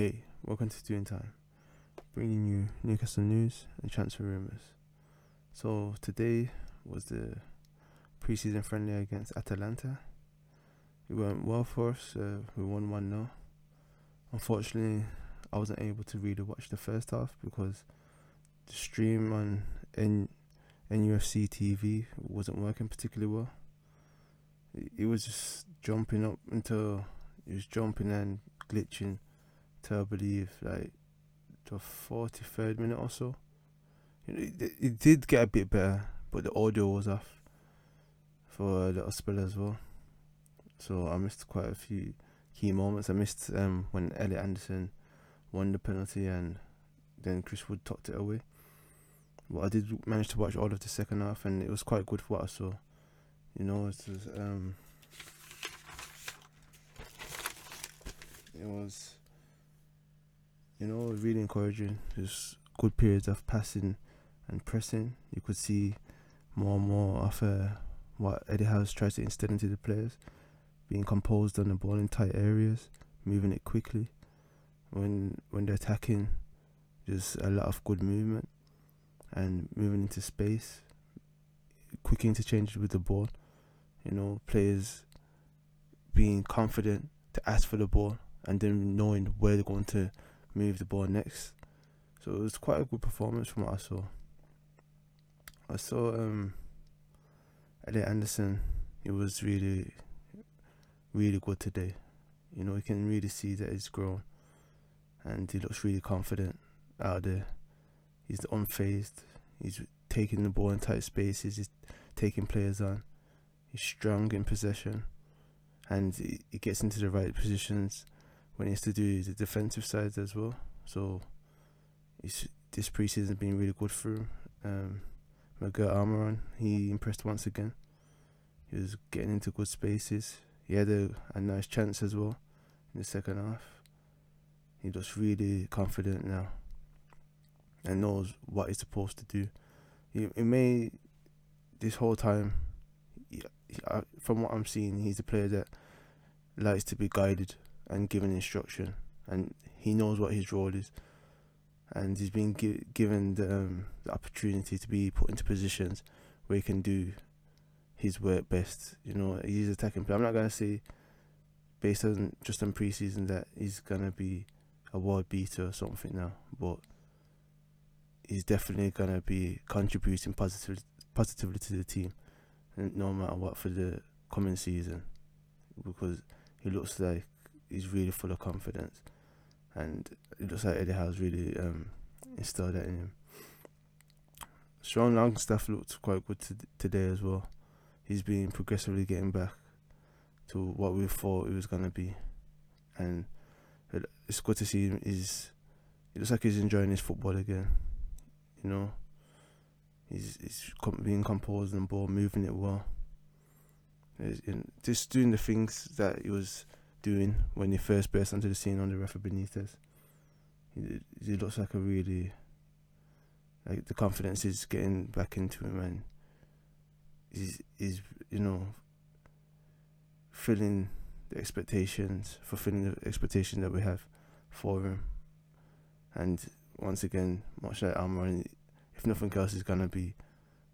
Hey, welcome to Doing Time, bringing you Newcastle news and transfer rumours. So today was the pre season friendly against Atalanta. It went well for us. Uh, we won one 0 Unfortunately, I wasn't able to really watch the first half because the stream on N- NUFC TV wasn't working particularly well. It was just jumping up until it was jumping and glitching to I believe like the forty third minute or so. It, it, it did get a bit better, but the audio was off for little spell as well. So I missed quite a few key moments. I missed um, when Elliot Anderson won the penalty and then Chris Wood tucked it away. But I did manage to watch all of the second half and it was quite good for what I saw. You know, it was um, it was you know really encouraging. Just good periods of passing and pressing. You could see more and more of uh, what Eddie Howe's tries to instill into the players, being composed on the ball in tight areas, moving it quickly. When when they're attacking, just a lot of good movement and moving into space, quick interchanges with the ball. You know, players being confident to ask for the ball and then knowing where they're going to move the ball next. So it was quite a good performance from what I saw. I saw um, Elliot Anderson. He was really, really good today. You know, you can really see that he's grown, and he looks really confident out there. He's unfazed. He's taking the ball in tight spaces. He's taking players on. He's strong in possession, and he, he gets into the right positions when he has to do the defensive side as well. So, this preseason has been really good for him. Um, Miguel Almiron, he impressed once again. He was getting into good spaces. He had a, a nice chance as well in the second half. He looks really confident now and knows what he's supposed to do. He, may, this whole time, he, he, uh, from what I'm seeing, he's a player that likes to be guided and given instruction, and he knows what his role is, and he's been gi- given the, um, the opportunity to be put into positions where he can do his work best. You know, he's attacking player. I'm not gonna say based on just on preseason that he's gonna be a world beater or something now, but he's definitely gonna be contributing positively positively to the team, no matter what for the coming season, because he looks like he's really full of confidence, and it looks like Eddie Howe's really um, instilled that in him. Sean Longstaff looked quite good to today as well. He's been progressively getting back to what we thought he was gonna be, and it's good to see him. He's it looks like he's enjoying his football again. You know, he's he's being composed and ball, moving it well. He's just doing the things that he was doing when he first burst onto the scene under Rafa Benitez. He, he looks like a really like the confidence is getting back into him and he's he's you know filling the expectations, fulfilling the expectation that we have for him. And once again, much like Almiron, if nothing else, he's gonna be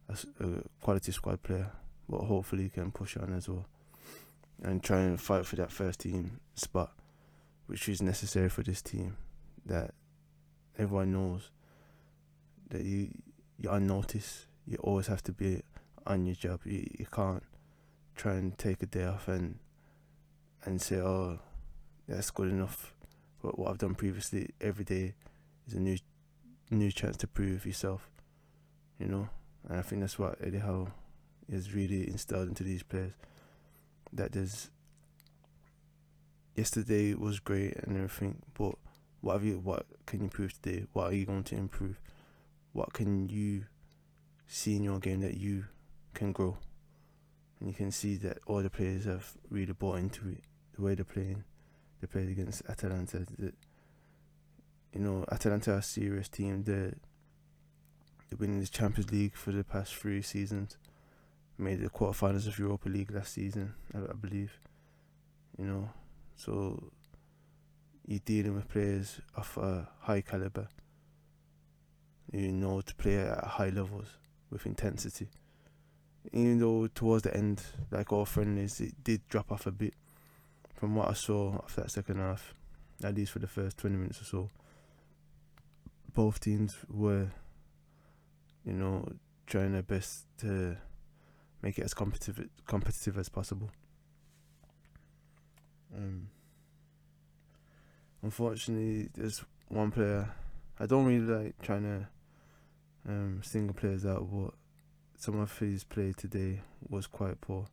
a, a quality squad player, but hopefully he can push on as well and try and fight for that first team spot, which is necessary for this team. That everyone knows that you you're on notice. You always have to be on your job. You you can't try and take a day off and and say, oh, that's good enough. But what I've done previously, every day is a new new chance to prove yourself. You know, and I think that's what Eddie Howe has really instilled into these players that there's yesterday was great and everything, but what have you what can you improve today? What are you going to improve? What can you see in your game that you can grow? And you can see that all the players have really bought into it. The way they're playing, they played against Atalanta. The, you know, Atalanta are a serious team. They're, they're winning the Champions League for the past three seasons made the quarterfinals of Europa League last season, I, I believe. You know, so you're dealing with players of a high caliber. You know to play at high levels with intensity. Even though towards the end, like all friendlies, it did drop off a bit from what I saw of that second half, at least for the first 20 minutes or so. Both teams were, you know, trying their best to make it as competitive competitive as possible. Um, unfortunately, there's one player I don't really like trying to um, single players out, but some of his play today was quite poor.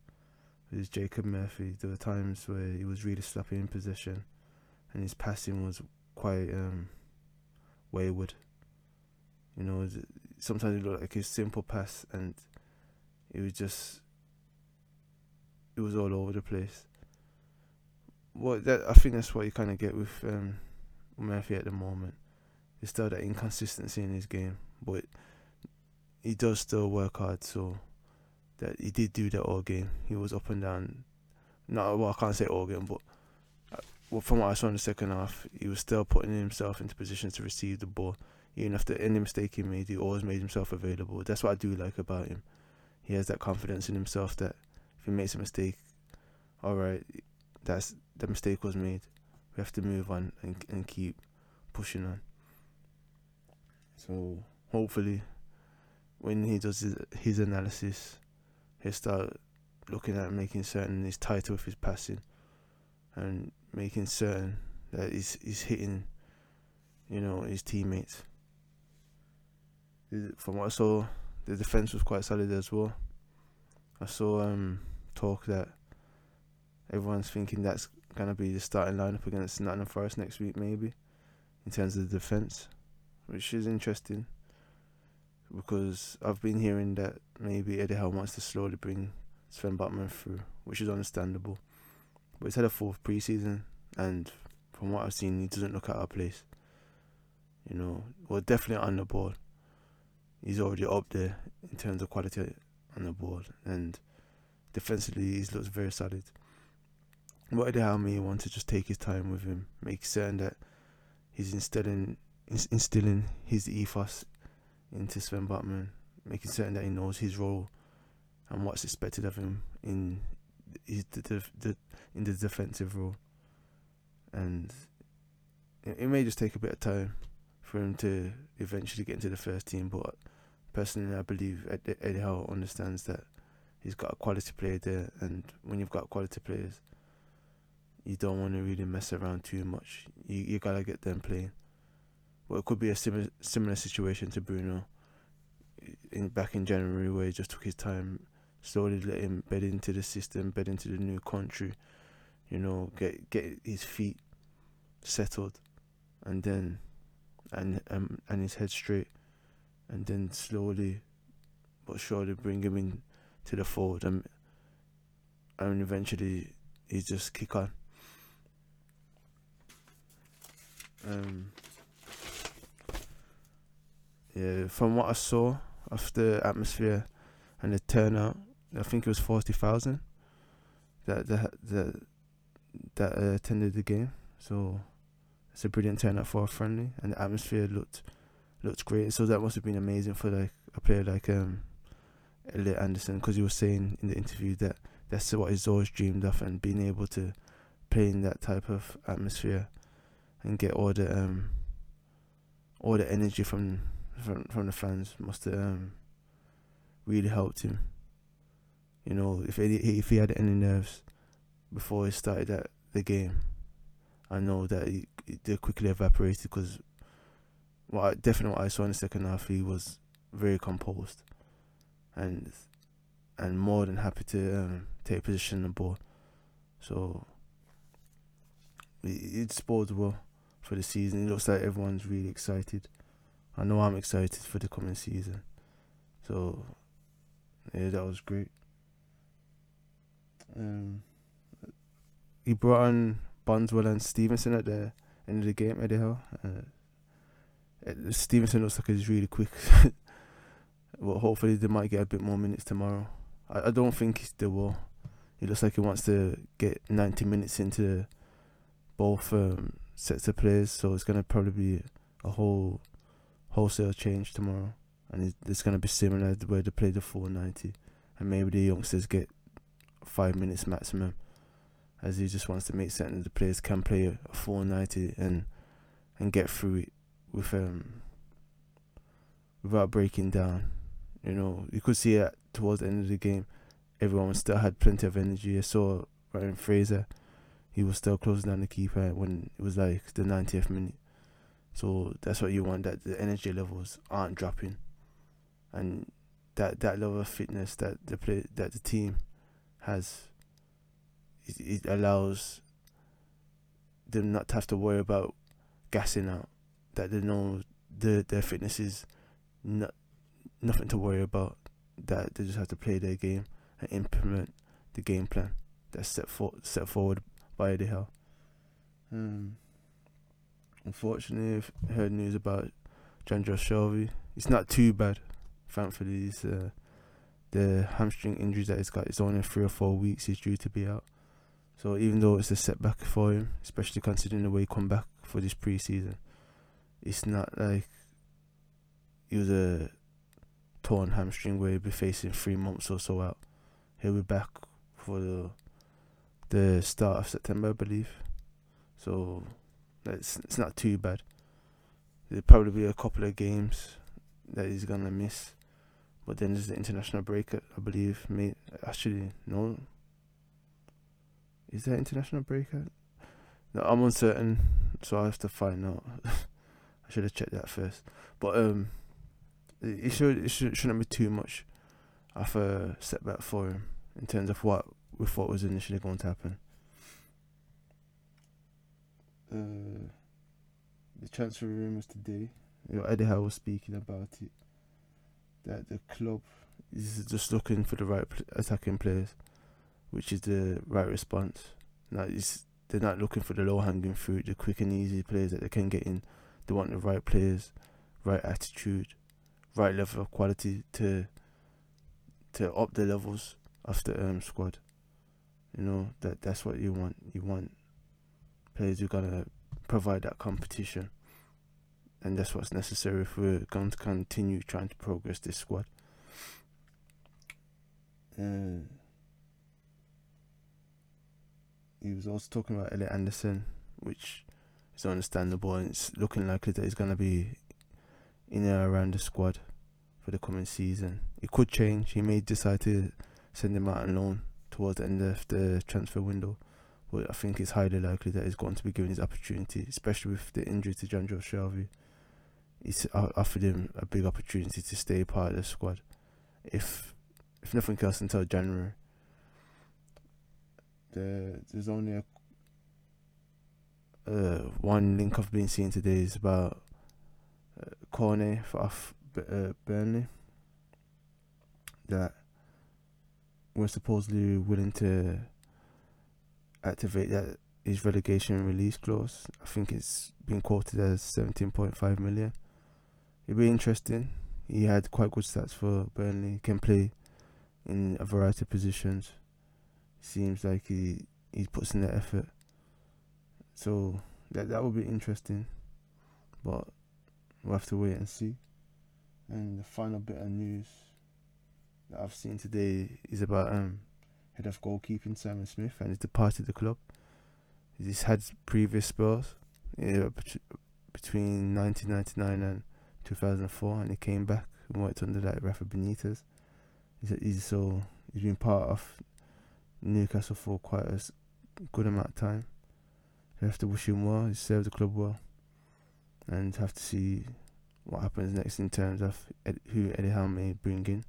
It was Jacob Murphy. There were times where he was really sloppy in possession, and his passing was quite um, wayward. You know, sometimes it looked like a simple pass, and it was just it was all over the place. What that I think that's what you kind of get with um, Murphy at the moment. There's still that inconsistency in his game, but he does still work hard. So that he did do that all game. He was up and down. No, well I can't say all game, but uh, well, from what I saw in the second half, he was still putting himself into positions to receive the ball. Even after any mistake he made, he always made himself available. That's what I do like about him. He has that confidence in himself that if he makes a mistake, all right, that's the mistake was made. We have to move on and and keep pushing on. So hopefully, when he does his, his analysis, he'll start looking at making certain he's tighter with his passing and making certain that he's he's hitting, you know, his teammates. From what I saw, the defense was quite solid as well. I saw um talk that everyone's thinking that's gonna be the starting lineup against Nottingham Forest next week, maybe, in terms of the defense, which is interesting because I've been hearing that maybe Eddie Howe wants to slowly bring Sven Botman through, which is understandable. But he's had a fourth preseason, and from what I've seen, he doesn't look at our place. You know, well, definitely on the ball. He's already up there in terms of quality on the board, and defensively, he looks very solid. What Eddie Howe want to just take his time with him, make certain that he's instilling instilling his ethos into Sven Botman, making certain that he knows his role and what's expected of him in his the, the, the in the defensive role. And it, it may just take a bit of time for him to eventually get into the first team, but personally, I believe Eddie Howe understands that he's got a quality player there, and when you've got quality players, you don't want to really mess around too much. You you gotta get them playing. But it could be a similar similar situation to Bruno in back in January where he just took his time, slowly let him bed into the system, bed into the new country, you know, get get his feet settled, and then and um, and his head straight, and then slowly but surely bring him in to the fold and and eventually he just kick on. Um, yeah, from what I saw of the atmosphere and the turnout, I think it was forty thousand that that that that uh, attended the game. So it's a brilliant turnout for a friendly, and the atmosphere looked looked great. So that must have been amazing for like a player like um Elliot Anderson, because he was saying in the interview that that's what he's always dreamed of, and being able to play in that type of atmosphere and get all the um all the energy from from from the fans must have um, really helped him. You know, if he, if he had any nerves before he started that the game, I know that he, they quickly evaporated because well, definitely what I saw in the second half, he was very composed and and more than happy to um, take position on the ball. So it, it spoils well for the season. It looks like everyone's really excited. I know I'm excited for the coming season. So yeah, that was great. Um, he brought on Bondswell and Stevenson at the end of the game, Eddie Howe. Uh, Stevenson looks like he's really quick. but hopefully they might get a bit more minutes tomorrow. I, I don't think they will. He looks like he wants to get 90 minutes into both um, sets of players, so it's gonna probably be a whole wholesale change tomorrow, and it, it's gonna be similar the way they play the 490, and maybe the youngsters get five minutes maximum, as he just wants to make certain that the players can play a 490 and and get through it with um without breaking down. You know, you could see it towards the end of the game, everyone still had plenty of energy. I saw Ryan Fraser, he was still closing down the keeper when it was like the 90th minute. So that's what you want that the energy levels aren't dropping, and that that level of fitness that the play that the team has. It, it allows them not to have to worry about gassing out. That they know the their fitness is not nothing to worry about. That they just have to play their game and implement the game plan that's set for set forward by Eddie Howe. Um, unfortunately, I've heard news about Jonjo Shelvey. It's not too bad, thankfully. It's, uh, the hamstring injuries that he's got is only three or four weeks he's due to be out. So even though it's a setback for him, especially considering the way he come back for this preseason, it's not like he was a torn hamstring where he'll be facing three months or so out. He'll be back for the the start of September, I believe. So it's it's not too bad. There'll probably be a couple of games that he's gonna miss, but then there's the international break. I believe. May actually no. Is there international break? No, I'm uncertain, so I have to find out. I should have checked that first. But um, it should it should, shouldn't be too much of a setback for him in terms of what we thought was initially going to happen. Uh, the transfer rumours today, you know, Eddie Howe was speaking about it. That the club is just looking for the right attacking players, which is the right response. Now, it's, they're not looking for the low hanging fruit, the quick and easy players that they can get in. They want the right players, right attitude, right level of quality to to up the levels of the um, squad. You know that that's what you want. You want players who are gonna provide that competition, and that's what's necessary if we're going to continue trying to progress this squad. Uh, he was also talking about Elliot Anderson, which is understandable, and it's looking likely that he's gonna be in and around the squad for the coming season. It could change. He may decide to send him out on loan towards the end of the transfer window. But I think it's highly likely that he's going to be given his opportunity, especially with the injury to Jonjo Shelvey. He's offered him a big opportunity to stay part of the squad, if if nothing else until January. The, there's only a uh, one link I've been seeing today is about uh, Cornet for off uh, Burnley that we're supposedly willing to activate that his relegation release clause. I think it's been quoted as 17.5 million. It'd be interesting. He had quite good stats for Burnley. Can play in a variety of positions. Seems like he he puts in the effort. So that that would be interesting. But we'll have to wait and see. And the final bit of news that I've seen today is about um head of goalkeeping Simon Smith and he's departed the club. He's had previous spells yeah, between 1999 and 2004, and he came back and worked under like Rafa Benitez. He's, he's so he's been part of Newcastle for quite a good amount of time. Have to wish him well. He served the club well, and have to see what happens next in terms of Ed, who Eddie Howe may bring in.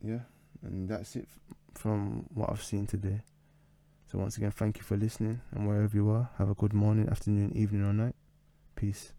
Yeah, and that's it from what I've seen today. So once again, thank you for listening, and wherever you are, have a good morning, afternoon, evening, or night. Peace.